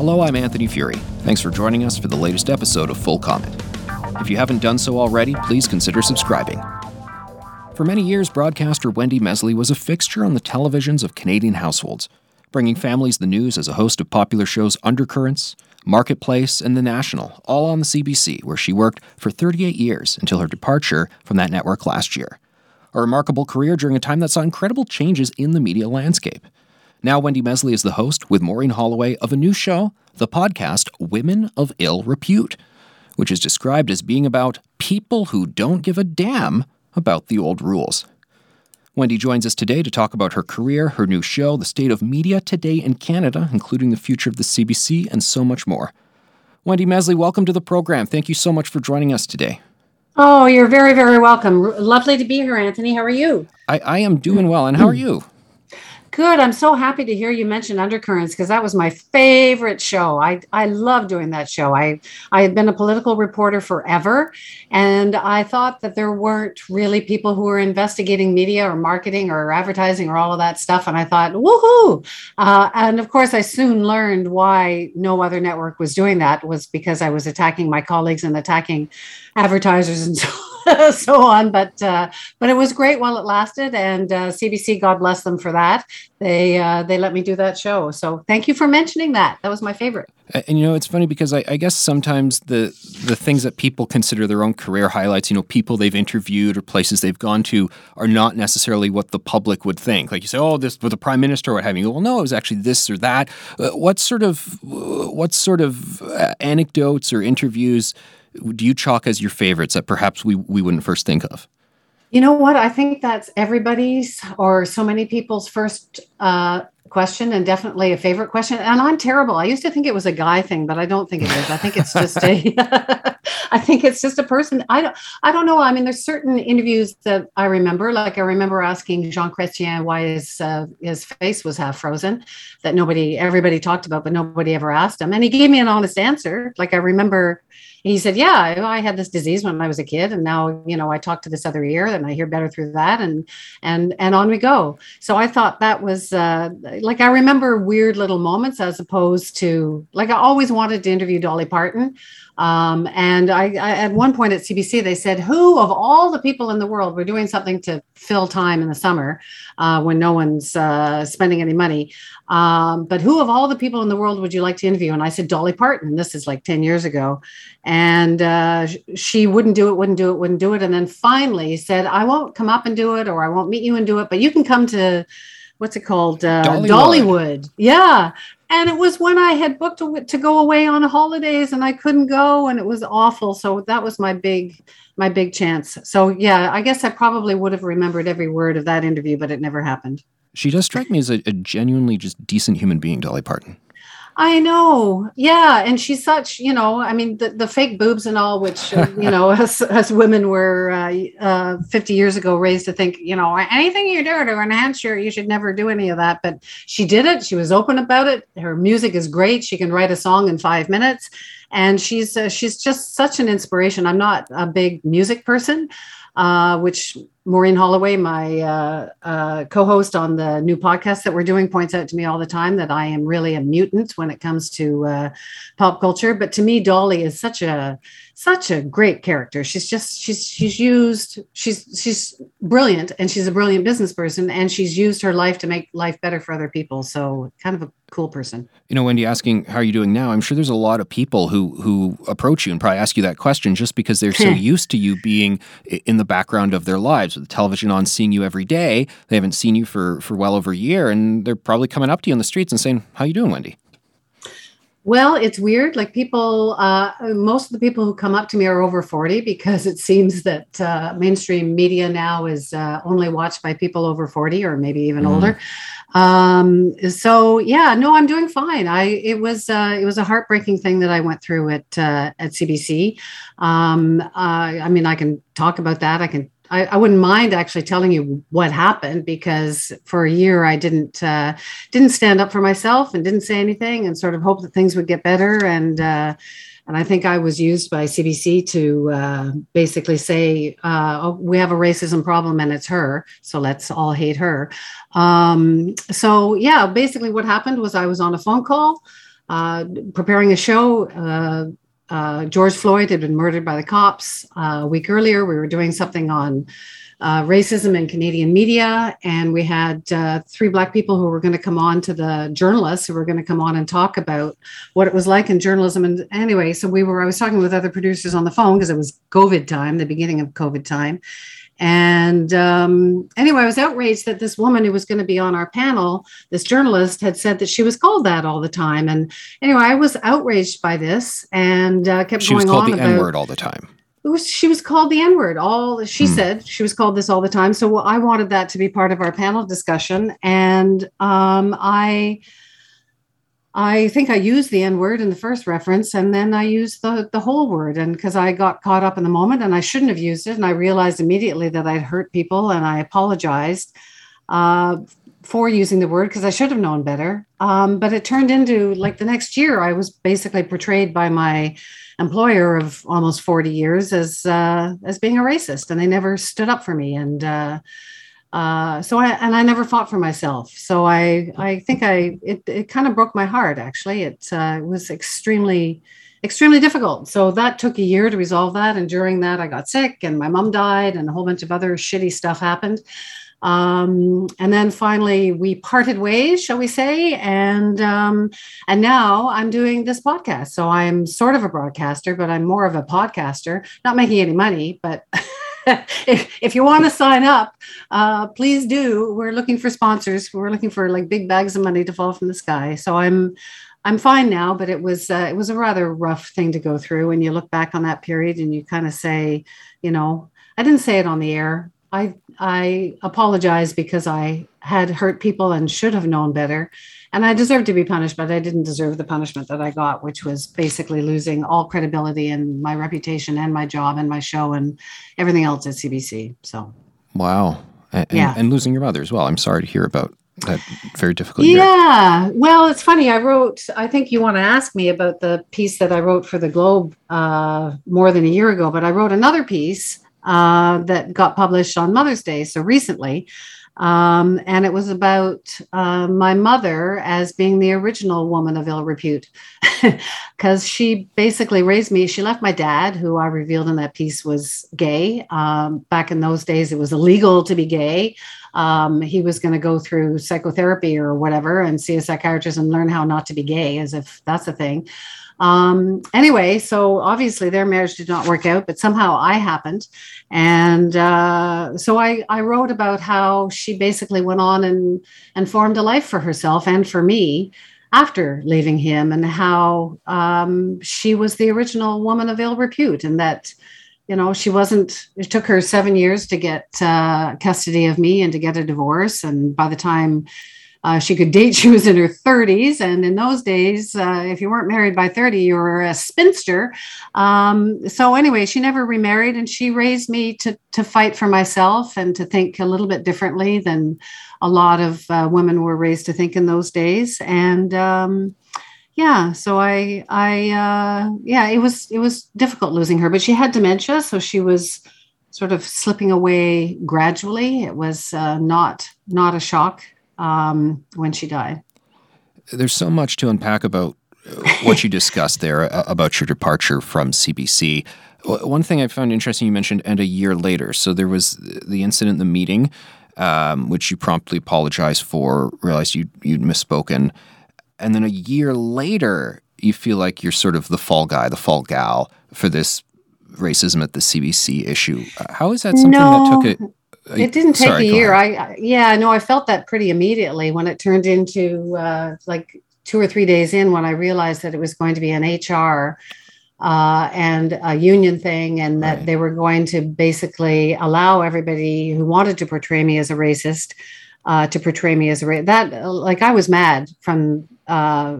Hello, I'm Anthony Furey. Thanks for joining us for the latest episode of Full Comment. If you haven't done so already, please consider subscribing. For many years, broadcaster Wendy Mesley was a fixture on the televisions of Canadian households, bringing families the news as a host of popular shows Undercurrents, Marketplace, and The National, all on the CBC, where she worked for 38 years until her departure from that network last year. A remarkable career during a time that saw incredible changes in the media landscape. Now, Wendy Mesley is the host with Maureen Holloway of a new show, the podcast Women of Ill Repute, which is described as being about people who don't give a damn about the old rules. Wendy joins us today to talk about her career, her new show, the state of media today in Canada, including the future of the CBC, and so much more. Wendy Mesley, welcome to the program. Thank you so much for joining us today. Oh, you're very, very welcome. Lovely to be here, Anthony. How are you? I, I am doing well, and how are you? Good. I'm so happy to hear you mention Undercurrents because that was my favorite show. I I love doing that show. I I had been a political reporter forever, and I thought that there weren't really people who were investigating media or marketing or advertising or all of that stuff. And I thought, woohoo! Uh, and of course, I soon learned why no other network was doing that was because I was attacking my colleagues and attacking advertisers and so so on. But uh, but it was great while it lasted, and uh, CBC, God bless them for that. They uh, they let me do that show. So thank you for mentioning that. That was my favorite. And you know, it's funny because I, I, guess sometimes the the things that people consider their own career highlights, you know, people they've interviewed or places they've gone to, are not necessarily what the public would think. Like you say, oh, this with the prime minister or what have you. Well, no, it was actually this or that. Uh, what sort of what sort of uh, anecdotes or interviews do you chalk as your favorites that perhaps we, we wouldn't first think of? You know what? I think that's everybody's or so many people's first uh, question and definitely a favorite question. And I'm terrible. I used to think it was a guy thing, but I don't think it is. I think it's just a I think it's just a person. I don't I don't know. I mean, there's certain interviews that I remember. Like I remember asking Jean Chrétien why his uh, his face was half frozen, that nobody everybody talked about, but nobody ever asked him. And he gave me an honest answer. Like I remember he said, "Yeah, I had this disease when I was a kid, and now you know I talk to this other ear, and I hear better through that, and and and on we go." So I thought that was uh, like I remember weird little moments as opposed to like I always wanted to interview Dolly Parton. Um, and I, I, at one point at CBC, they said, "Who of all the people in the world, we're doing something to fill time in the summer uh, when no one's uh, spending any money. Um, but who of all the people in the world would you like to interview?" And I said, "Dolly Parton." This is like ten years ago, and uh, she wouldn't do it, wouldn't do it, wouldn't do it. And then finally said, "I won't come up and do it, or I won't meet you and do it, but you can come to." what's it called? Uh, Dollywood. Dollywood. Yeah. And it was when I had booked to go away on holidays and I couldn't go and it was awful. So that was my big, my big chance. So yeah, I guess I probably would have remembered every word of that interview, but it never happened. She does strike me as a, a genuinely just decent human being, Dolly Parton. I know. Yeah. And she's such, you know, I mean, the, the fake boobs and all, which, uh, you know, as, as women were uh, uh, 50 years ago raised to think, you know, anything you do to enhance your, you should never do any of that. But she did it. She was open about it. Her music is great. She can write a song in five minutes. And she's, uh, she's just such an inspiration. I'm not a big music person, uh, which Maureen Holloway, my uh, uh, co host on the new podcast that we're doing, points out to me all the time that I am really a mutant when it comes to uh, pop culture. But to me, Dolly is such a such a great character. She's just she's she's used she's she's brilliant and she's a brilliant business person and she's used her life to make life better for other people. So kind of a cool person. You know, Wendy, asking how are you doing now? I'm sure there's a lot of people who who approach you and probably ask you that question just because they're so used to you being in the background of their lives with the television on, seeing you every day. They haven't seen you for for well over a year, and they're probably coming up to you on the streets and saying, "How you doing, Wendy?" Well, it's weird. Like people, uh, most of the people who come up to me are over 40 because it seems that uh, mainstream media now is uh, only watched by people over 40 or maybe even mm. older. Um, so yeah, no, I'm doing fine. I it was uh, it was a heartbreaking thing that I went through at uh, at CBC. Um, I mean, I can talk about that. I can I, I, wouldn't mind actually telling you what happened because for a year I didn't uh, didn't stand up for myself and didn't say anything and sort of hope that things would get better and uh, and I think I was used by CBC to uh, basically say uh, oh, we have a racism problem and it's her so let's all hate her. Um, so yeah, basically what happened was I was on a phone call. Uh, preparing a show uh, uh, George Floyd had been murdered by the cops uh, a week earlier. We were doing something on uh, racism in Canadian media, and we had uh, three Black people who were going to come on to the journalists who were going to come on and talk about what it was like in journalism. And anyway, so we were, I was talking with other producers on the phone because it was COVID time, the beginning of COVID time. And um, anyway, I was outraged that this woman who was going to be on our panel, this journalist, had said that she was called that all the time. And anyway, I was outraged by this and uh, kept she going was called on the N word all the time. It was she was called the N word. All she hmm. said she was called this all the time. So I wanted that to be part of our panel discussion, and um, I I think I used the N word in the first reference, and then I used the the whole word, and because I got caught up in the moment, and I shouldn't have used it, and I realized immediately that I'd hurt people, and I apologized uh, for using the word because I should have known better. Um, but it turned into like the next year, I was basically portrayed by my employer of almost forty years as uh, as being a racist, and they never stood up for me, and. Uh, uh, so I and I never fought for myself. So I I think I it it kind of broke my heart actually. It uh, was extremely extremely difficult. So that took a year to resolve that, and during that I got sick and my mom died and a whole bunch of other shitty stuff happened. Um, and then finally we parted ways, shall we say? And um, and now I'm doing this podcast. So I'm sort of a broadcaster, but I'm more of a podcaster. Not making any money, but if, if you want to sign up, uh, please do. We're looking for sponsors. We're looking for like big bags of money to fall from the sky. So I'm I'm fine now, but it was uh, it was a rather rough thing to go through. When you look back on that period and you kind of say, you know, I didn't say it on the air. I I apologize because I had hurt people and should have known better and I deserved to be punished, but I didn't deserve the punishment that I got, which was basically losing all credibility and my reputation and my job and my show and everything else at CBC. So, wow. And, yeah. and losing your mother as well. I'm sorry to hear about that very difficult yeah. Well, it's funny. I wrote, I think you want to ask me about the piece that I wrote for the Globe uh, more than a year ago, but I wrote another piece uh, that got published on Mother's Day. So recently, um, and it was about uh, my mother as being the original woman of ill repute, because she basically raised me. She left my dad, who I revealed in that piece was gay. Um, back in those days, it was illegal to be gay. Um, he was going to go through psychotherapy or whatever and see a psychiatrist and learn how not to be gay, as if that's a thing. Um, anyway, so obviously their marriage did not work out, but somehow I happened. And uh, so I, I wrote about how she basically went on and, and formed a life for herself and for me after leaving him, and how um, she was the original woman of ill repute, and that you know she wasn't it took her seven years to get uh, custody of me and to get a divorce and by the time uh, she could date. She was in her 30s. And in those days, uh, if you weren't married by 30, you were a spinster. Um, so, anyway, she never remarried and she raised me to, to fight for myself and to think a little bit differently than a lot of uh, women were raised to think in those days. And, um, yeah so i i uh yeah it was it was difficult losing her but she had dementia so she was sort of slipping away gradually it was uh, not not a shock um, when she died. There's so much to unpack about what you discussed there uh, about your departure from CBC. One thing I found interesting you mentioned, and a year later. So there was the incident, the meeting, um, which you promptly apologized for, realized you, you'd misspoken. And then a year later, you feel like you're sort of the fall guy, the fall gal for this racism at the CBC issue. How is that something no, that took it? It didn't take sorry, a year. I, yeah, no, I felt that pretty immediately when it turned into uh, like two or three days in when I realized that it was going to be an HR uh, and a union thing, and that right. they were going to basically allow everybody who wanted to portray me as a racist uh, to portray me as a racist. That, like, I was mad from, uh,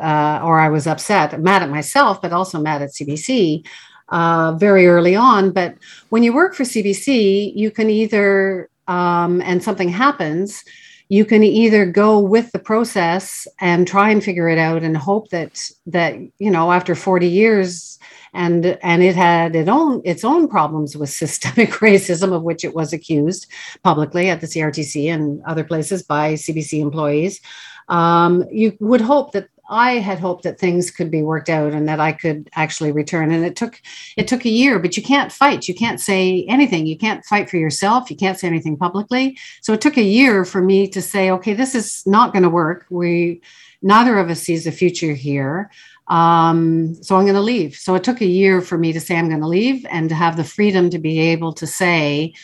uh, or I was upset, mad at myself, but also mad at CBC. Uh, very early on. But when you work for CBC, you can either, um, and something happens, you can either go with the process and try and figure it out and hope that that you know after 40 years and and it had its own its own problems with systemic racism of which it was accused publicly at the CRTC and other places by CBC employees um, you would hope that I had hoped that things could be worked out and that I could actually return. And it took it took a year, but you can't fight. You can't say anything. You can't fight for yourself. You can't say anything publicly. So it took a year for me to say, okay, this is not going to work. We neither of us sees a future here. Um, so I'm going to leave. So it took a year for me to say I'm going to leave and to have the freedom to be able to say,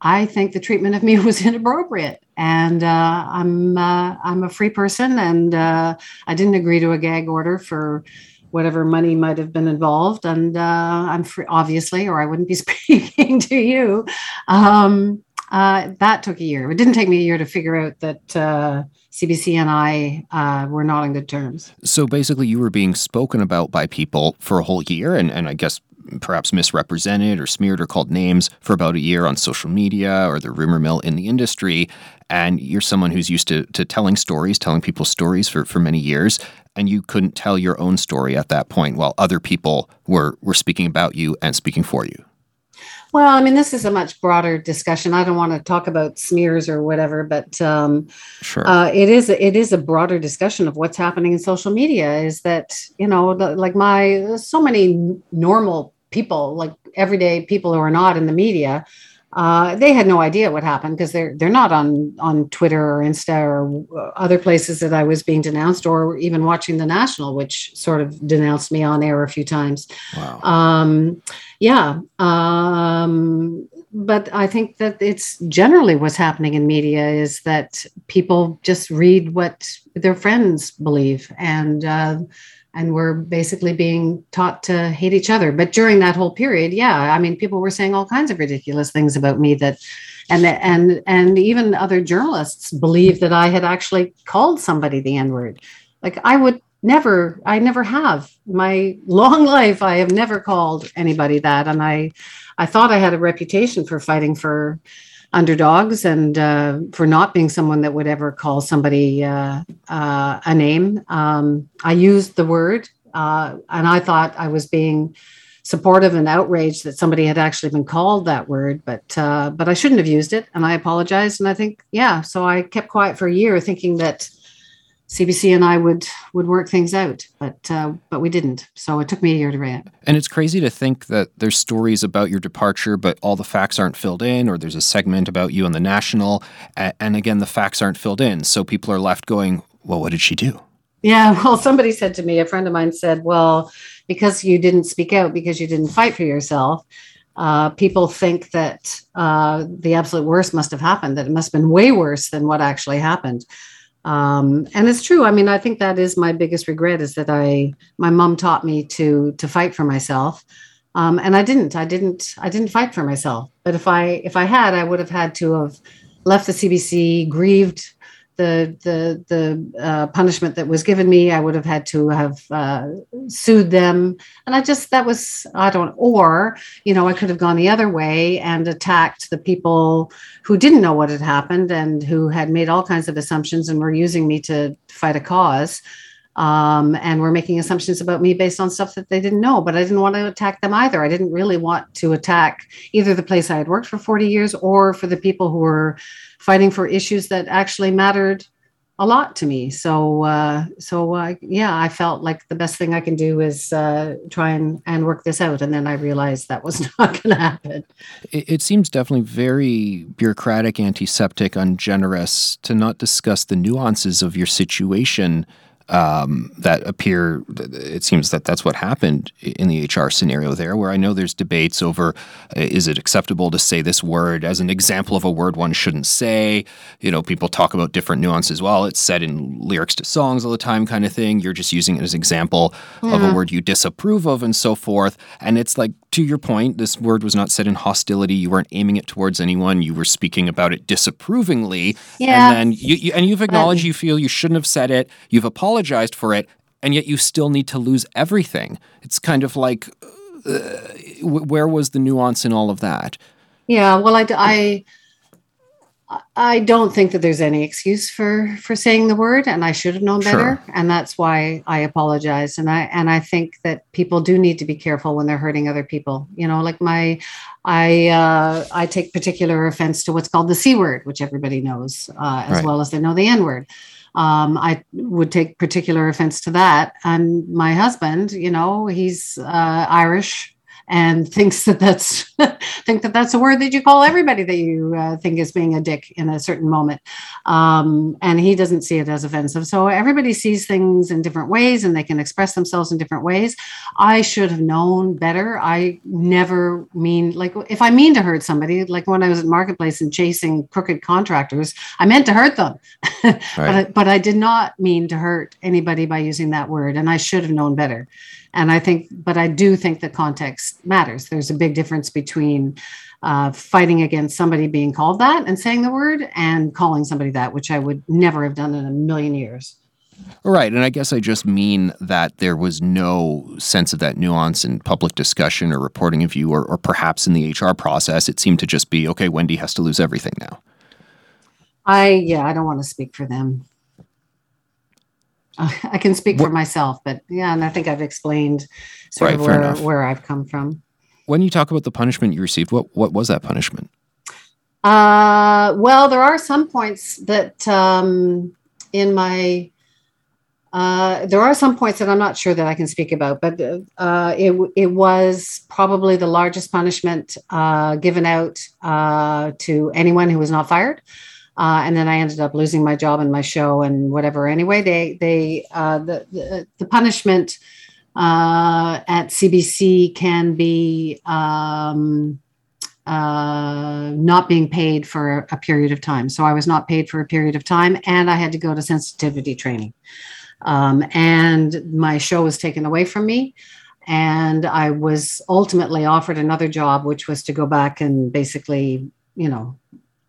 I think the treatment of me was inappropriate, and uh, I'm uh, I'm a free person, and uh, I didn't agree to a gag order for whatever money might have been involved, and uh, I'm free, obviously, or I wouldn't be speaking to you. Um, uh, that took a year. It didn't take me a year to figure out that CBC uh, and I were not on good terms. So basically, you were being spoken about by people for a whole year, and and I guess perhaps misrepresented or smeared or called names for about a year on social media or the rumor mill in the industry. And you're someone who's used to, to telling stories, telling people stories for, for many years, and you couldn't tell your own story at that point while other people were, were speaking about you and speaking for you. Well, I mean, this is a much broader discussion. I don't want to talk about smears or whatever, but um, sure. uh, it is it is a broader discussion of what's happening in social media. Is that you know, like my so many normal people, like everyday people who are not in the media, uh, they had no idea what happened because they're they're not on on Twitter or Insta or other places that I was being denounced, or even watching the National, which sort of denounced me on air a few times. Wow. Um, yeah. Um, but I think that it's generally what's happening in media is that people just read what their friends believe and. Uh, and we're basically being taught to hate each other. But during that whole period, yeah, I mean, people were saying all kinds of ridiculous things about me that, and and and even other journalists believed that I had actually called somebody the N word. Like I would never, I never have. My long life, I have never called anybody that, and I, I thought I had a reputation for fighting for underdogs and uh, for not being someone that would ever call somebody uh, uh, a name. Um, I used the word, uh, and I thought I was being supportive and outraged that somebody had actually been called that word, but uh, but I shouldn't have used it, and I apologized. And I think, yeah, so I kept quiet for a year, thinking that CBC and I would would work things out, but uh, but we didn't. So it took me a year to write. And it's crazy to think that there's stories about your departure, but all the facts aren't filled in, or there's a segment about you on the national, and again the facts aren't filled in. So people are left going, "Well, what did she do?" Yeah, well, somebody said to me, a friend of mine said, "Well, because you didn't speak out, because you didn't fight for yourself." Uh, people think that uh, the absolute worst must have happened, that it must have been way worse than what actually happened um, and it's true. I mean i think that is my biggest regret is that i my mom taught me to to fight for myself. Um, and i didn't. I didn't i didn't fight for myself. But if i if i had i would have had to have left the cbc grieved the the the uh, punishment that was given me, I would have had to have uh, sued them, and I just that was I don't or you know I could have gone the other way and attacked the people who didn't know what had happened and who had made all kinds of assumptions and were using me to fight a cause. Um, and were making assumptions about me based on stuff that they didn't know. But I didn't want to attack them either. I didn't really want to attack either the place I had worked for 40 years or for the people who were fighting for issues that actually mattered a lot to me. So, uh, so uh, yeah, I felt like the best thing I can do is uh, try and, and work this out. And then I realized that was not going to happen. It, it, seems definitely very bureaucratic, antiseptic, ungenerous to not discuss the nuances of your situation um, that appear. It seems that that's what happened in the HR scenario there, where I know there's debates over uh, is it acceptable to say this word as an example of a word one shouldn't say. You know, people talk about different nuances. Well, it's said in lyrics to songs all the time, kind of thing. You're just using it as an example yeah. of a word you disapprove of, and so forth. And it's like to your point, this word was not said in hostility. You weren't aiming it towards anyone. You were speaking about it disapprovingly. Yeah. And then you, you and you've acknowledged you feel you shouldn't have said it. You've apologized for it, and yet you still need to lose everything. It's kind of like, uh, where was the nuance in all of that? Yeah. Well, I, I I don't think that there's any excuse for for saying the word, and I should have known better, sure. and that's why I apologize. And I and I think that people do need to be careful when they're hurting other people. You know, like my, I uh, I take particular offense to what's called the c word, which everybody knows uh, as right. well as they know the n word. Um, I would take particular offense to that. And my husband, you know, he's uh, Irish and thinks that that's think that that's a word that you call everybody that you uh, think is being a dick in a certain moment. Um, and he doesn't see it as offensive. So everybody sees things in different ways and they can express themselves in different ways. I should have known better. I never mean like if i mean to hurt somebody like when i was at marketplace and chasing crooked contractors i meant to hurt them. Right. but, I, but i did not mean to hurt anybody by using that word and i should have known better and I think, but I do think the context matters. There's a big difference between uh, fighting against somebody being called that and saying the word and calling somebody that, which I would never have done in a million years. Right. And I guess I just mean that there was no sense of that nuance in public discussion or reporting of you, or, or perhaps in the HR process. It seemed to just be, okay, Wendy has to lose everything now. I, yeah, I don't want to speak for them. I can speak what, for myself, but yeah, and I think I've explained sort right, of where, where I've come from. When you talk about the punishment you received, what what was that punishment? Uh, well, there are some points that um, in my uh, there are some points that I'm not sure that I can speak about, but uh, it it was probably the largest punishment uh, given out uh, to anyone who was not fired. Uh, and then I ended up losing my job and my show and whatever. Anyway, they they uh, the, the, the punishment uh, at CBC can be um, uh, not being paid for a period of time. So I was not paid for a period of time, and I had to go to sensitivity training. Um, and my show was taken away from me and I was ultimately offered another job, which was to go back and basically, you know,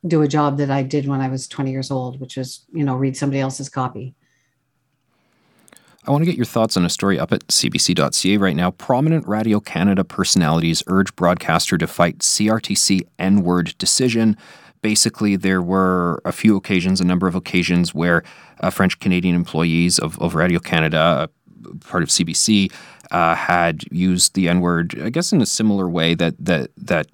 do a job that I did when I was 20 years old, which was, you know, read somebody else's copy. I want to get your thoughts on a story up at cbc.ca right now. Prominent Radio Canada personalities urge broadcaster to fight CRTC N word decision. Basically, there were a few occasions, a number of occasions, where uh, French Canadian employees of, of Radio Canada, part of CBC, uh, had used the N word, I guess, in a similar way that that that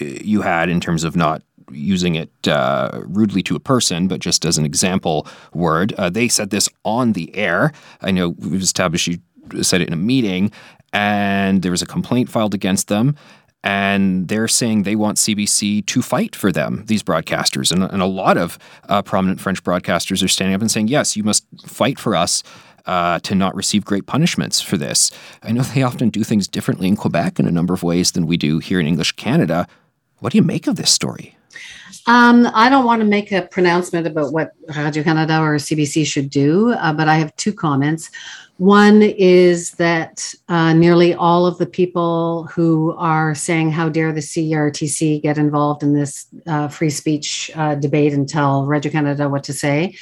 you had in terms of not using it uh, rudely to a person, but just as an example word. Uh, they said this on the air. I know we've established you said it in a meeting, and there was a complaint filed against them. And they're saying they want CBC to fight for them, these broadcasters. And, and a lot of uh, prominent French broadcasters are standing up and saying, yes, you must fight for us uh, to not receive great punishments for this. I know they often do things differently in Quebec in a number of ways than we do here in English Canada. What do you make of this story? Um, I don't want to make a pronouncement about what Radio Canada or CBC should do, uh, but I have two comments. One is that uh, nearly all of the people who are saying, How dare the CRTC get involved in this uh, free speech uh, debate and tell Radio Canada what to say?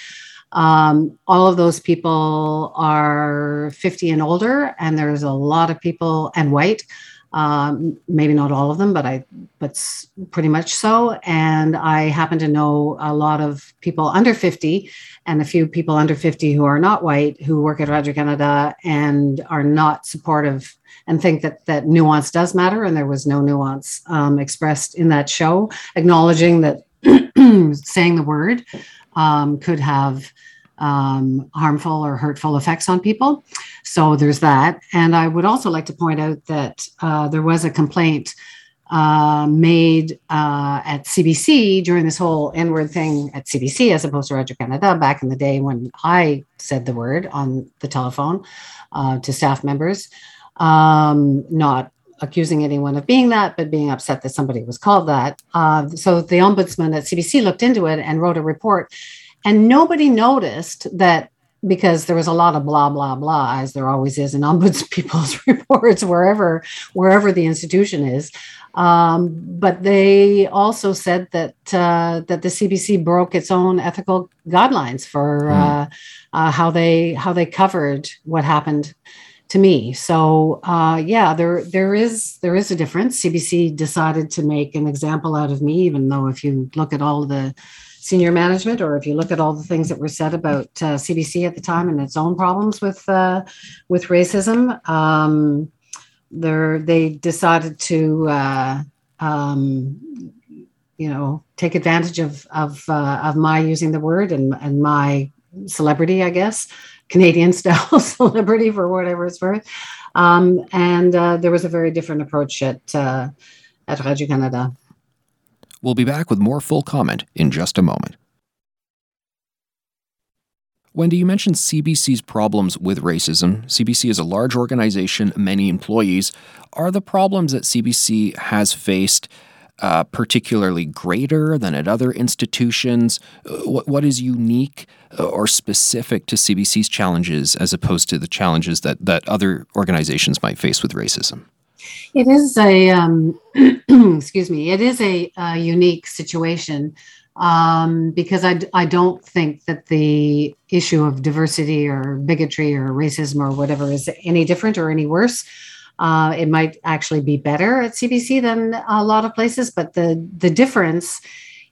Um, all of those people are 50 and older, and there's a lot of people and white um, maybe not all of them, but I, but pretty much so. And I happen to know a lot of people under 50 and a few people under 50 who are not white who work at Radio Canada and are not supportive and think that that nuance does matter. And there was no nuance um, expressed in that show, acknowledging that saying the word um, could have um, harmful or hurtful effects on people. So there's that. And I would also like to point out that uh, there was a complaint uh, made uh, at CBC during this whole N word thing at CBC, as opposed to Radio Canada back in the day when I said the word on the telephone uh, to staff members, um, not accusing anyone of being that, but being upset that somebody was called that. Uh, so the ombudsman at CBC looked into it and wrote a report, and nobody noticed that because there was a lot of blah blah blah as there always is in ombuds people's reports wherever wherever the institution is um, but they also said that uh, that the CBC broke its own ethical guidelines for mm. uh, uh, how they how they covered what happened to me. So uh, yeah, there there is there is a difference. CBC decided to make an example out of me, even though if you look at all the senior management, or if you look at all the things that were said about uh, CBC at the time and its own problems with uh, with racism. Um, they decided to uh, um, you know take advantage of of uh, of my using the word and and my celebrity i guess canadian style celebrity for whatever it's worth um, and uh, there was a very different approach at uh, at radio canada we'll be back with more full comment in just a moment Wendy, you mentioned CBC's problems with racism. CBC is a large organization, many employees. Are the problems that CBC has faced uh, particularly greater than at other institutions? Uh, what, what is unique uh, or specific to CBC's challenges as opposed to the challenges that, that other organizations might face with racism? It is a, um, excuse me, it is a, a unique situation um, because I, I don't think that the issue of diversity or bigotry or racism or whatever is any different or any worse. Uh, it might actually be better at CBC than a lot of places, but the the difference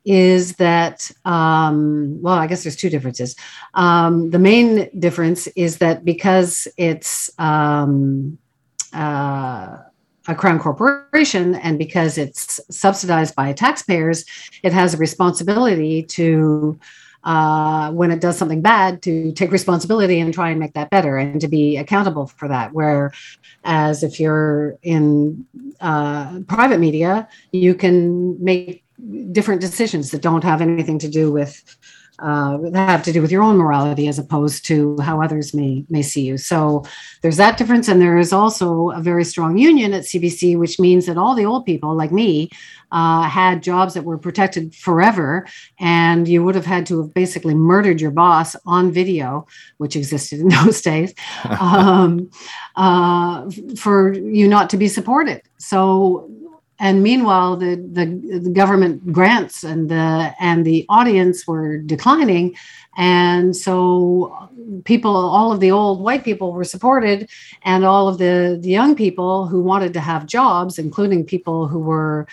is that um, well, I guess there's two differences. Um, the main difference is that because it's um, uh, a crown corporation and because it's subsidized by taxpayers it has a responsibility to uh, when it does something bad to take responsibility and try and make that better and to be accountable for that. Whereas if you're in uh, private media you can make different decisions that don't have anything to do with uh, that have to do with your own morality as opposed to how others may may see you. So there's that difference, and there is also a very strong union at CBC, which means that all the old people like me uh, had jobs that were protected forever, and you would have had to have basically murdered your boss on video, which existed in those days, um, uh, for you not to be supported. So and meanwhile the, the, the government grants and the and the audience were declining. And so people all of the old white people were supported. And all of the, the young people who wanted to have jobs including people who were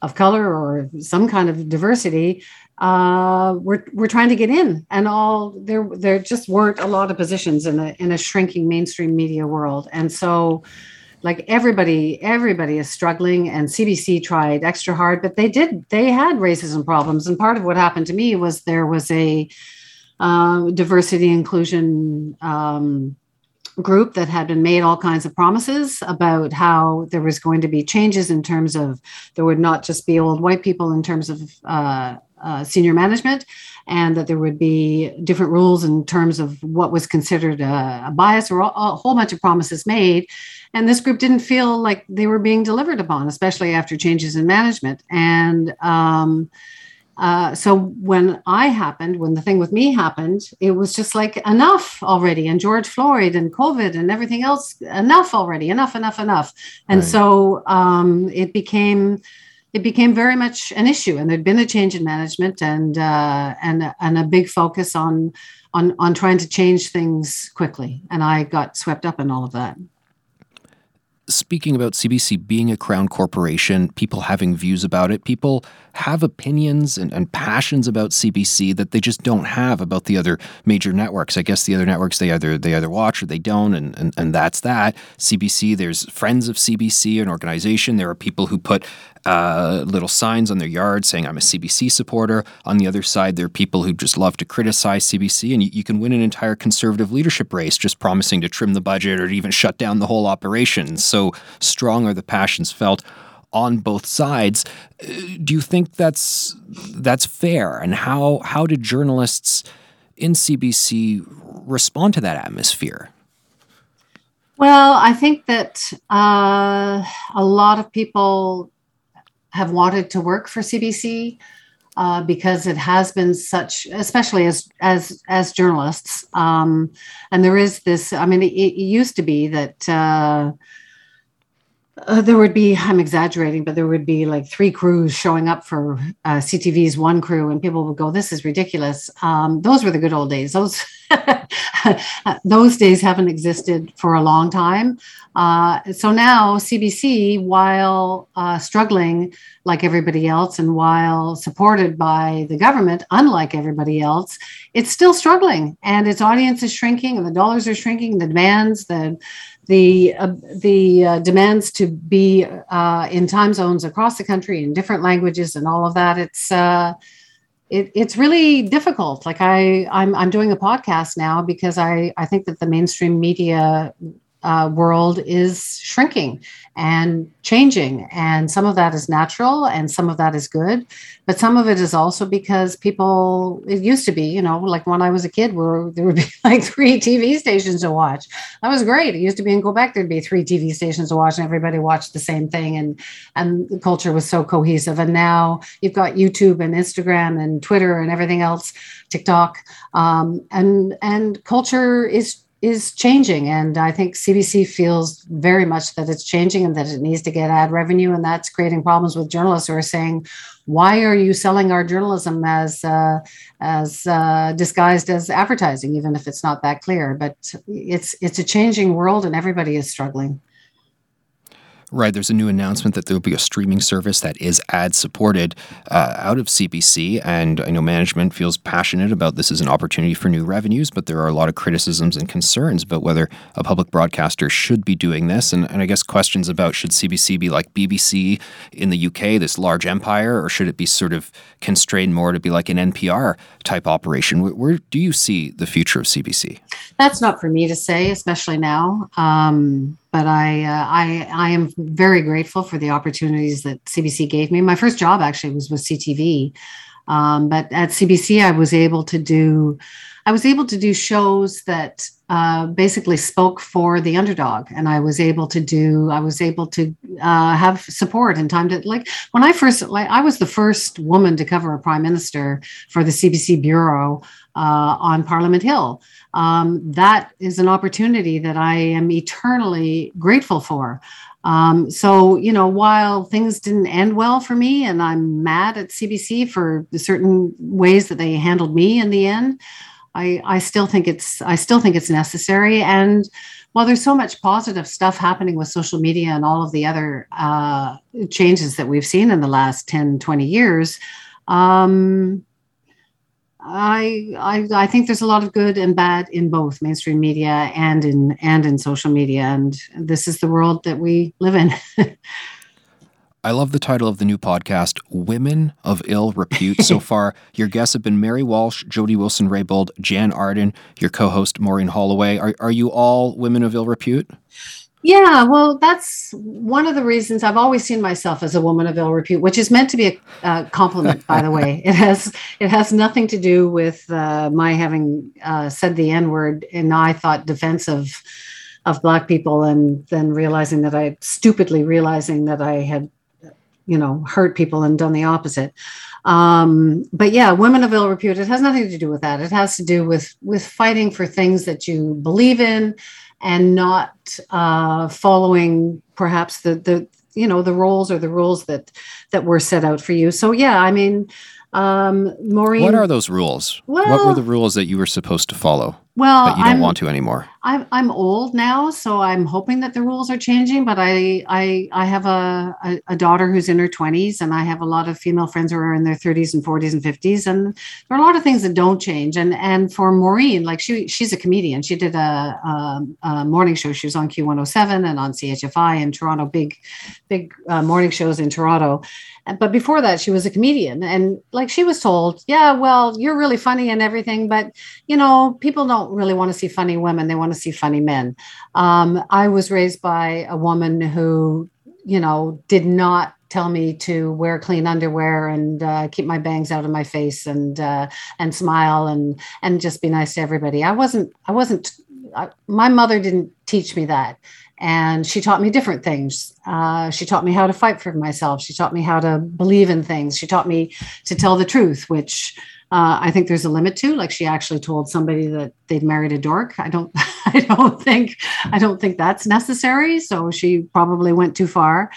of color or some kind of diversity uh, we're, we're trying to get in. And all there there just weren't a lot of positions in a in a shrinking mainstream media world. And so like everybody everybody is struggling and cbc tried extra hard but they did they had racism problems. And part of what happened to me was there was a uh, diversity inclusion um, group that had been made all kinds of promises about how there was going to be changes in terms of there would not just be old white people in terms of uh, uh, senior management and that there would be different rules in terms of what was considered a, a bias or a, a whole bunch of promises made and this group didn't feel like they were being delivered upon, especially after changes in management. And um, uh, so when I happened, when the thing with me happened, it was just like enough already. And George Floyd and COVID and everything else, enough already, enough, enough, enough. And right. so um, it became it became very much an issue, and there'd been a change in management and uh, and and a big focus on on on trying to change things quickly. And I got swept up in all of that speaking about CBC being a crown corporation, people having views about it, people have opinions and, and, passions about CBC that they just don't have about the other major networks. I guess the other networks they either they either watch or they don't, and, and, and that's that. CBC, there's friends of CBC, an organization. There are people who put uh, little signs on their yard saying I'm a CBC supporter. On the other side, there are people who just love to criticize CBC, and you, you can win an entire conservative leadership race just promising to trim the budget or even shut down the whole operation. So strong are the passions felt on both sides. Uh, do you think that's that's fair? And how how did journalists in CBC respond to that atmosphere? Well, I think that uh, a lot of people have wanted to work for CBC uh, because it has been such, especially as as as journalists. Um, and there is this. I mean, it, it used to be that. Uh, uh, there would be i'm exaggerating but there would be like three crews showing up for uh, ctv's one crew and people would go this is ridiculous. Um, those were the good old days. Those those days haven't existed for a long time. Uh, so now cbc while uh, struggling like everybody else and while supported by the government unlike everybody else it's still struggling and its audience is shrinking and the dollars are shrinking the demands the the uh, the uh, demands to be uh, in time zones across the country in different languages and all of that it's uh, it, it's really difficult. Like i I'm, I'm doing a podcast now because i i think that the mainstream media uh, world is shrinking and changing. And some of that is natural and some of that is good. But some of it is also because people, it used to be, you know, like when I was a kid, where there would be like three TV stations to watch. That was great. It used to be in Quebec, there'd be three TV stations to watch and everybody watched the same thing. And, and the culture was so cohesive. And now you've got YouTube and Instagram and Twitter and everything else, TikTok. Um, and, and culture is is changing. And I think CBC feels very much that it's changing and that it needs to get ad revenue. And that's creating problems with journalists who are saying, why are you selling our journalism as uh, as uh, disguised as advertising, even if it's not that clear? But it's it's a changing world, and everybody is struggling. Right. There's a new announcement that there will be a streaming service that is ad supported uh, out of CBC. And I know management feels passionate about this as an opportunity for new revenues, but there are a lot of criticisms and concerns about whether a public broadcaster should be doing this. And, and I guess questions about should CBC be like BBC in the UK, this large empire, or should it be sort of constrained more to be like an NPR type operation? Where, where do you see the future of CBC? That's not for me to say, especially now. Um, but I, uh, I, I am very grateful for the opportunities that CBC gave me. My first job actually was with CTV, um, but at CBC I was able to do, I was able to do shows that uh, basically spoke for the underdog, and I was able to do, I was able to uh, have support in time to like when I first, like I was the first woman to cover a prime minister for the CBC bureau uh, on Parliament Hill um, that is an opportunity that I am eternally grateful for. Um, so, you know, while things didn't end well for me, and I'm mad at CBC for the certain ways that they handled me in the end, I, I still think it's I still think it's necessary. And while there's so much positive stuff happening with social media and all of the other uh, changes that we've seen in the last 10, 20 years, um, I, I I think there's a lot of good and bad in both mainstream media and in and in social media, and this is the world that we live in. I love the title of the new podcast, Women of Ill Repute. so far, your guests have been Mary Walsh, Jody Wilson Raybould, Jann Arden, your co host, Maureen Holloway. Are, are you all women of ill repute? Yeah, well, that's one of the reasons I've always seen myself as a woman of ill repute, which is meant to be a uh, compliment, by the way. It has it has nothing to do with uh, my having uh, said the N word and I thought defensive of black people, and then realizing that I stupidly realizing that I had, you know, hurt people and done the opposite. Um, but yeah, women of ill repute. It has nothing to do with that. It has to do with with fighting for things that you believe in and not uh, following perhaps the the you know the roles or the rules that that were set out for you. So yeah, I mean, um, Maureen. What are those rules? Well, what were the rules that you were supposed to follow? Well, that you don't I'm, want to anymore. I'm I'm old now, so I'm hoping that the rules are changing. But I I I have a, a, a daughter who's in her 20s, and I have a lot of female friends who are in their 30s and 40s and 50s, and there are a lot of things that don't change. And and for Maureen, like she she's a comedian. She did a, a, a morning show. She was on Q107 and on CHFI in Toronto, big big uh, morning shows in Toronto but before that she was a comedian. And like she was told yeah well you're really funny and everything but you know people don't really want to see funny women. They want to see funny men. Um, i was raised by a woman who you know did not tell me to wear clean underwear and uh, keep my bangs out of my face and uh, and smile and and just be nice to everybody. I wasn't I wasn't I, my mother didn't teach me that and she taught me different things. Uh, she taught me how to fight for myself. She taught me how to believe in things. She taught me to tell the truth, which uh, I think there's a limit to. Like she actually told somebody that they'd married a dork. I don't, I don't think, I don't think that's necessary. So she probably went too far.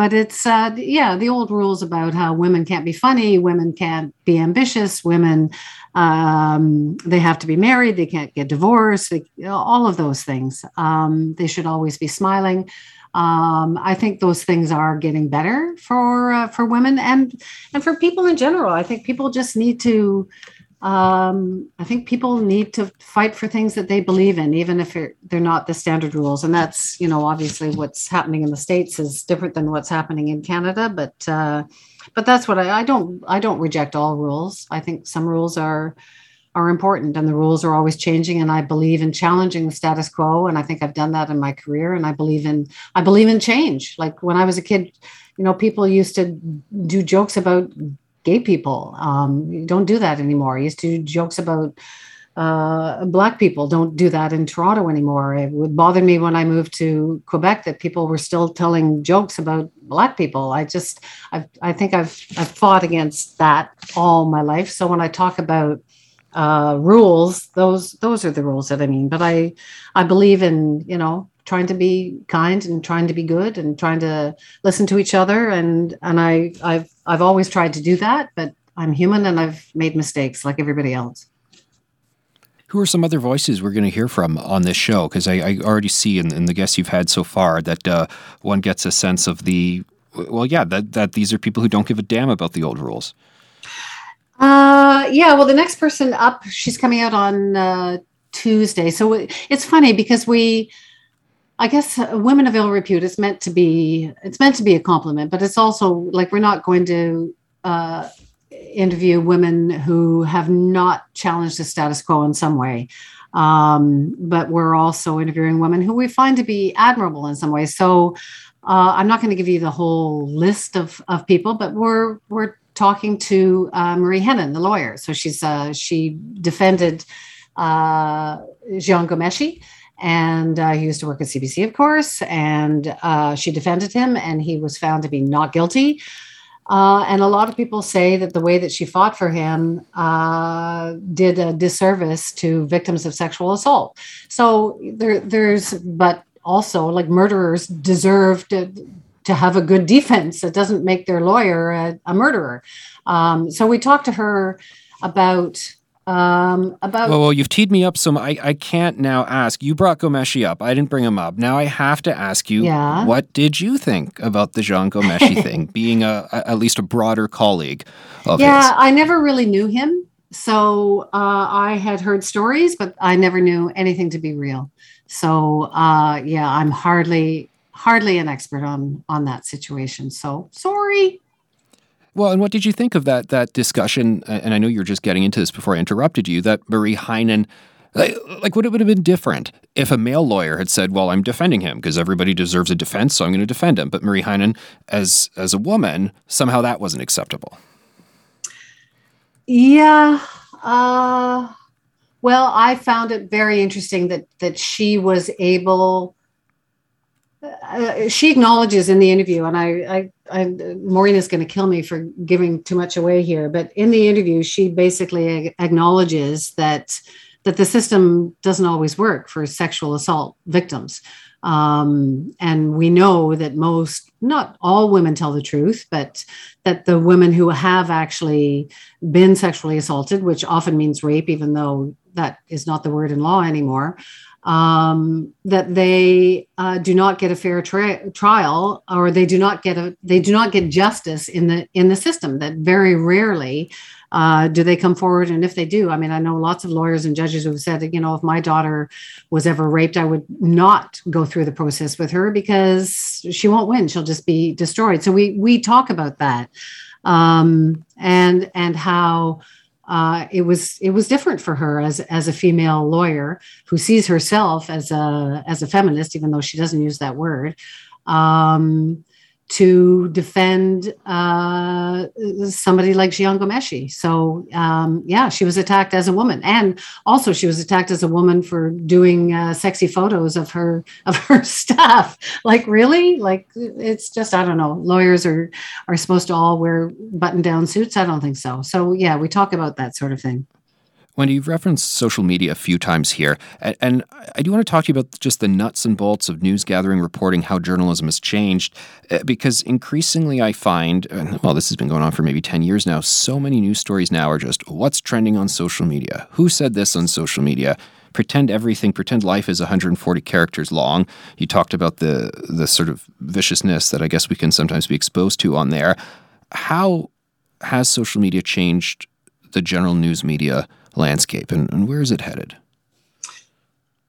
But it's, uh, yeah, the old rules about how women can't be funny, women can't be ambitious, women um, they have to be married they can't get divorced they, all of those things um, they should always be smiling um, I think those things are getting better for uh, for women and and for people in general. I think people just need to. Um, I think people need to fight for things that they believe in, even if they're not the standard rules. And that's you know obviously what's happening in the states is different than what's happening in Canada. But uh, but that's what I, I don't I don't reject all rules. I think some rules are are important and the rules are always changing and i believe in challenging the status quo and i think i've done that in my career and i believe in i believe in change like when i was a kid you know people used to do jokes about gay people um, don't do that anymore you used to do jokes about uh, black people don't do that in Toronto anymore. It would bother me when I moved to Quebec that people were still telling jokes about black people. I just, I've, I think I've, I've fought against that all my life. So when I talk about uh, rules, those, those are the rules that I mean. But I, I believe in, you know, trying to be kind and trying to be good and trying to listen to each other. And, and I, I've, I've always tried to do that, but I'm human and I've made mistakes like everybody else. Who are some other voices we're going to hear from on this show? Because I, I, already see in, in, the guests you've had so far that uh, one gets a sense of the, well, yeah, that, that these are people who don't give a damn about the old rules. Uh, yeah, well, the next person up, she's coming out on uh, Tuesday. So it's funny because we, I guess, uh, women of ill repute is meant to be, it's meant to be a compliment, but it's also like we're not going to uh, interview women who have not challenged the status quo in some way. Um, but we're also interviewing women who we find to be admirable in some ways. So uh, I'm not going to give you the whole list of, of people, but we're we're talking to uh, Marie Henein, the lawyer. So she's uh, she defended uh, Jian Ghomeshi, and uh, he used to work at CBC, of course, and uh, she defended him, and he was found to be not guilty. Uh, and a lot of people say that the way that she fought for him uh, did a disservice to victims of sexual assault. So there, there's, but also like murderers deserve to, to have a good defense. It doesn't make their lawyer a, a murderer. Um, so we talked to her about um, about well, well, you've teed me up so I, I can't now ask. You brought Ghomeshi up. I didn't bring him up. Now I have to ask you. Yeah. What did you think about the Jian Ghomeshi thing? Being a, a, at least a broader colleague of yeah, his. I never really knew him, so uh, I had heard stories, but I never knew anything to be real. So uh, yeah, I'm hardly hardly an expert on on that situation. So sorry. Well, and what did you think of that that discussion? And I know you're just getting into this before I interrupted you. That Marie Henein, like, like would it would have been different if a male lawyer had said, "Well, I'm defending him because everybody deserves a defense, so I'm going to defend him." But Marie Henein, as as a woman, somehow that wasn't acceptable. Yeah. Uh, well, I found it very interesting that that she was able uh, she acknowledges in the interview, and I, I, I Maureen is going to kill me for giving too much away here, but in the interview, she basically acknowledges that that the system doesn't always work for sexual assault victims. Um, and we know that most, not all women tell the truth, but that the women who have actually been sexually assaulted, which often means rape, even though that is not the word in law anymore, um, that they uh, do not get a fair tra- trial or they do not get a they do not get justice in the in the system that very rarely uh, do they come forward. And if they do i mean i know lots of lawyers and judges who have said that you know if my daughter was ever raped i would not go through the process with her because she won't win. She'll just be destroyed. So we we talk about that. Um, and and how uh, it was it was different for her as as a female lawyer who sees herself as a as a feminist, even though she doesn't use that word. Um, to defend uh, somebody like Jian Ghomeshi. So um, yeah, she was attacked as a woman, and also she was attacked as a woman for doing uh, sexy photos of her of her staff. Like really, like it's just I don't know. Lawyers are are supposed to all wear button down suits. I don't think so. So yeah, we talk about that sort of thing. Wendy, you've referenced social media a few times here, and, I do want to talk to you about just the nuts and bolts of news gathering, reporting, how journalism has changed, uh, because increasingly I find, well, this has been going on for maybe 10 years now, so many news stories now are just what's trending on social media? Who said this on social media? Pretend everything, pretend life is 140 characters long. You talked about the the sort of viciousness that I guess we can sometimes be exposed to on there. How has social media changed the general news media landscape and, and where is it headed?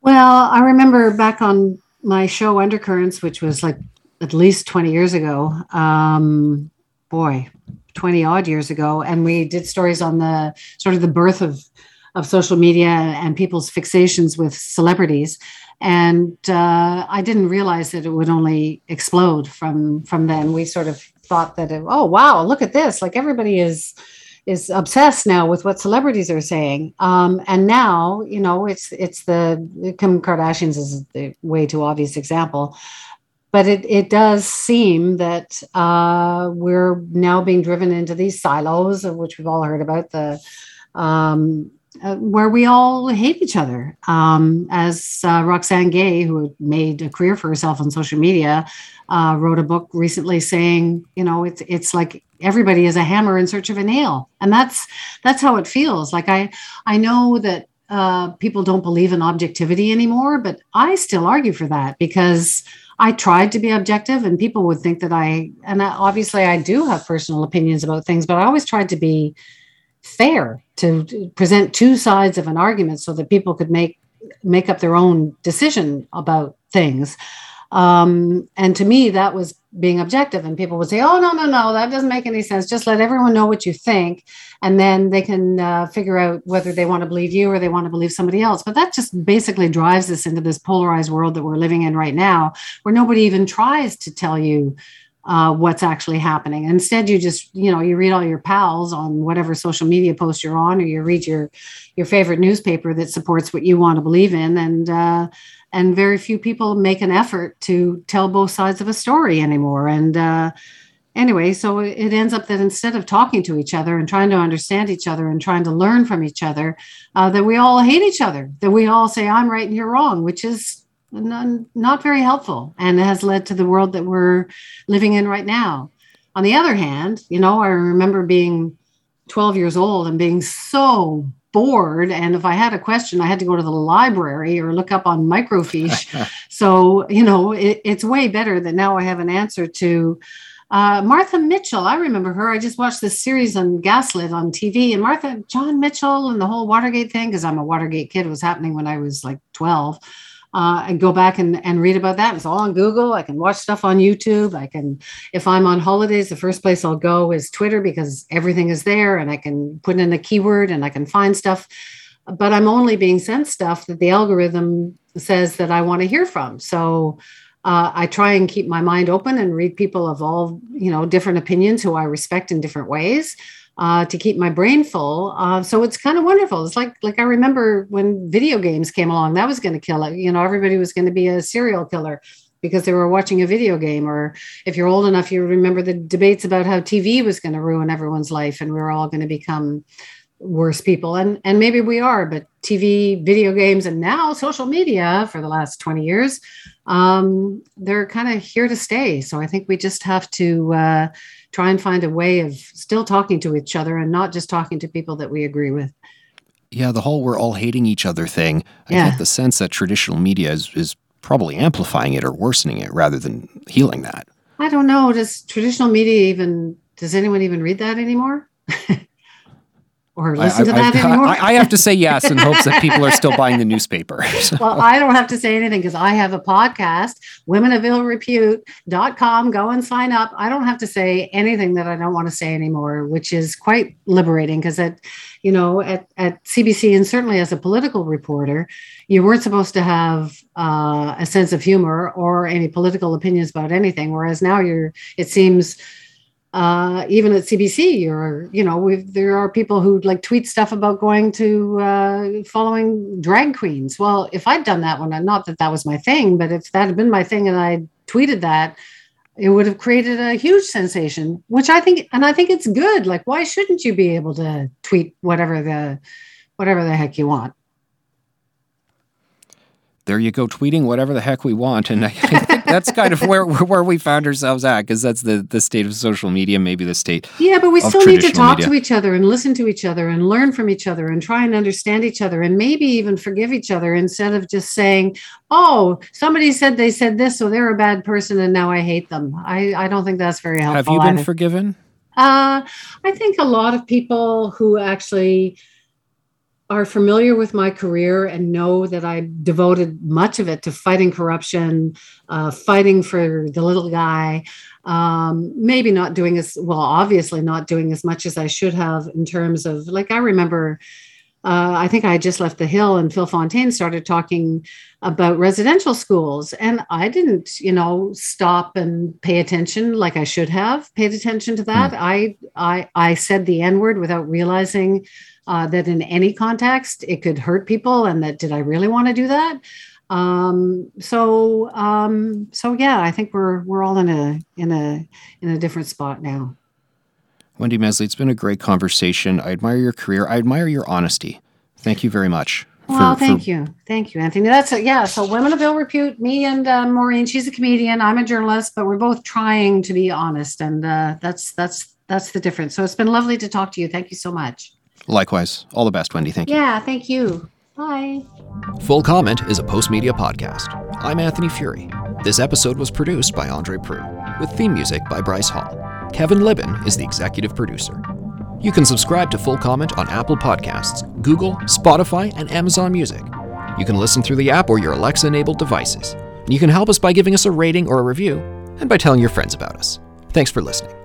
Well, I remember back on my show Undercurrents, which was like at least 20 years ago. Um, boy, 20 odd years ago. And we did stories on the sort of the birth of, of social media and people's fixations with celebrities. And uh, I didn't realize that it would only explode from from then. We sort of thought that, it, oh, wow, look at this. Like everybody is is obsessed now with what celebrities are saying. Um, and now, you know, it's it's the Kim Kardashians is the way too obvious example. But it, it does seem that uh, we're now being driven into these silos, of which we've all heard about the um, uh, where we all hate each other. Um, as uh, Roxane Gay, who made a career for herself on social media, uh, wrote a book recently saying, you know, it's it's like everybody is a hammer in search of a nail, and that's that's how it feels. Like I I know that uh, people don't believe in objectivity anymore, but I still argue for that because I tried to be objective, and people would think that I and I, obviously I do have personal opinions about things, but I always tried to be fair to present two sides of an argument so that people could make make up their own decision about things. Um, and to me that was being objective and people would say oh no no no that doesn't make any sense. Just let everyone know what you think. And then they can uh, figure out whether they want to believe you or they want to believe somebody else. But that just basically drives us into this polarized world that we're living in right now where nobody even tries to tell you uh, what's actually happening. Instead, you just you know you read all your pals on whatever social media post you're on, or you read your your favorite newspaper that supports what you want to believe in, and uh, and very few people make an effort to tell both sides of a story anymore. And uh, anyway, so it ends up that instead of talking to each other and trying to understand each other and trying to learn from each other, uh, that we all hate each other. That we all say I'm right and you're wrong, which is not very helpful and has led to the world that we're living in right now. On the other hand, you know, I remember being 12 years old and being so bored. And if I had a question, I had to go to the library or look up on microfiche. so, you know, it, it's way better that now I have an answer to. Uh, Martha Mitchell, I remember her. I just watched this series on Gaslit on TV, and Martha, John Mitchell, and the whole Watergate thing, because I'm a Watergate kid, was happening when I was like 12 uh, and go back and, and read about that. It's all on Google. I can watch stuff on YouTube. I can, if I'm on holidays, the first place I'll go is Twitter because everything is there and I can put in a keyword and I can find stuff. But I'm only being sent stuff that the algorithm says that I want to hear from. So uh, I try and keep my mind open and read people of all, you know, different opinions who I respect in different ways uh, to keep my brain full. Uh, so it's kind of wonderful. It's like like I remember when video games came along, that was going to kill it. You know, everybody was going to be a serial killer because they were watching a video game. Or if you're old enough, you remember the debates about how TV was going to ruin everyone's life, and we are all going to become worse people and and maybe we are but tv video games and now social media for the last 20 years um, they're kind of here to stay so i think we just have to uh, try and find a way of still talking to each other and not just talking to people that we agree with. Yeah, the whole we're all hating each other thing. I yeah. get the sense that traditional media is, is probably amplifying it or worsening it rather than healing that. I don't know. Does traditional media even, does anyone even read that anymore? or listen I, to that I, anymore? I, I, have to say yes in hopes that people are still buying the newspaper. So. Well, I don't have to say anything because I have a podcast, womenofillrepute.com. Go and sign up. I don't have to say anything that I don't want to say anymore, which is quite liberating because at, you know, at, at CBC and certainly as a political reporter, you weren't supposed to have uh, a sense of humor or any political opinions about anything. Whereas now you're, it seems, uh, even at CBC, or you know, there are people who like tweet stuff about going to uh, following drag queens. Well, if I'd done that one, not that that was my thing, but if that had been my thing and I tweeted that, it would have created a huge sensation. Which I think, and I think it's good. Like, why shouldn't you be able to tweet whatever the whatever the heck you want? there you go, tweeting whatever the heck we want. And I think that's kind of where where we found ourselves at, because that's the the state of social media, maybe the state. Yeah, but we still need to talk media. to each other and listen to each other and learn from each other and try and understand each other and maybe even forgive each other instead of just saying, "Oh, somebody said they said this, so they're a bad person, and now I hate them." I I don't think that's very helpful. Have you been forgiven? Uh, I think a lot of people who actually are familiar with my career and know that I devoted much of it to fighting corruption, uh, fighting for the little guy. Um, maybe not doing as well, obviously not doing as much as I should have in terms of like I remember. Uh, I think I just left the Hill and Phil Fontaine started talking about residential schools. And I didn't, you know, stop and pay attention like I should have paid attention to that. Mm. I, I, I said the N word without realizing uh, that in any context it could hurt people and that did i really want to do that um, so um, so yeah i think we're we're all in a in a in a different spot now wendy mesley it's been a great conversation i admire your career i admire your honesty thank you very much well, thank for... you, thank you, Anthony. That's a, yeah. So, women of ill repute. Me and uh, Maureen. She's a comedian. I'm a journalist, but we're both trying to be honest, and uh, that's that's that's the difference. So, it's been lovely to talk to you. Thank you so much. Likewise. All the best, Wendy. Thank you. Yeah, thank you. Bye. Full Comment is a Postmedia podcast. I'm Anthony Furey. This episode was produced by Andre Proulx, with theme music by Bryce Hall. Kevin Libin is the executive producer. You can subscribe to Full Comment on Apple Podcasts, Google, Spotify, and Amazon Music. You can listen through the app or your Alexa enabled devices. And you can help us by giving us a rating or a review, and by telling your friends about us. Thanks for listening.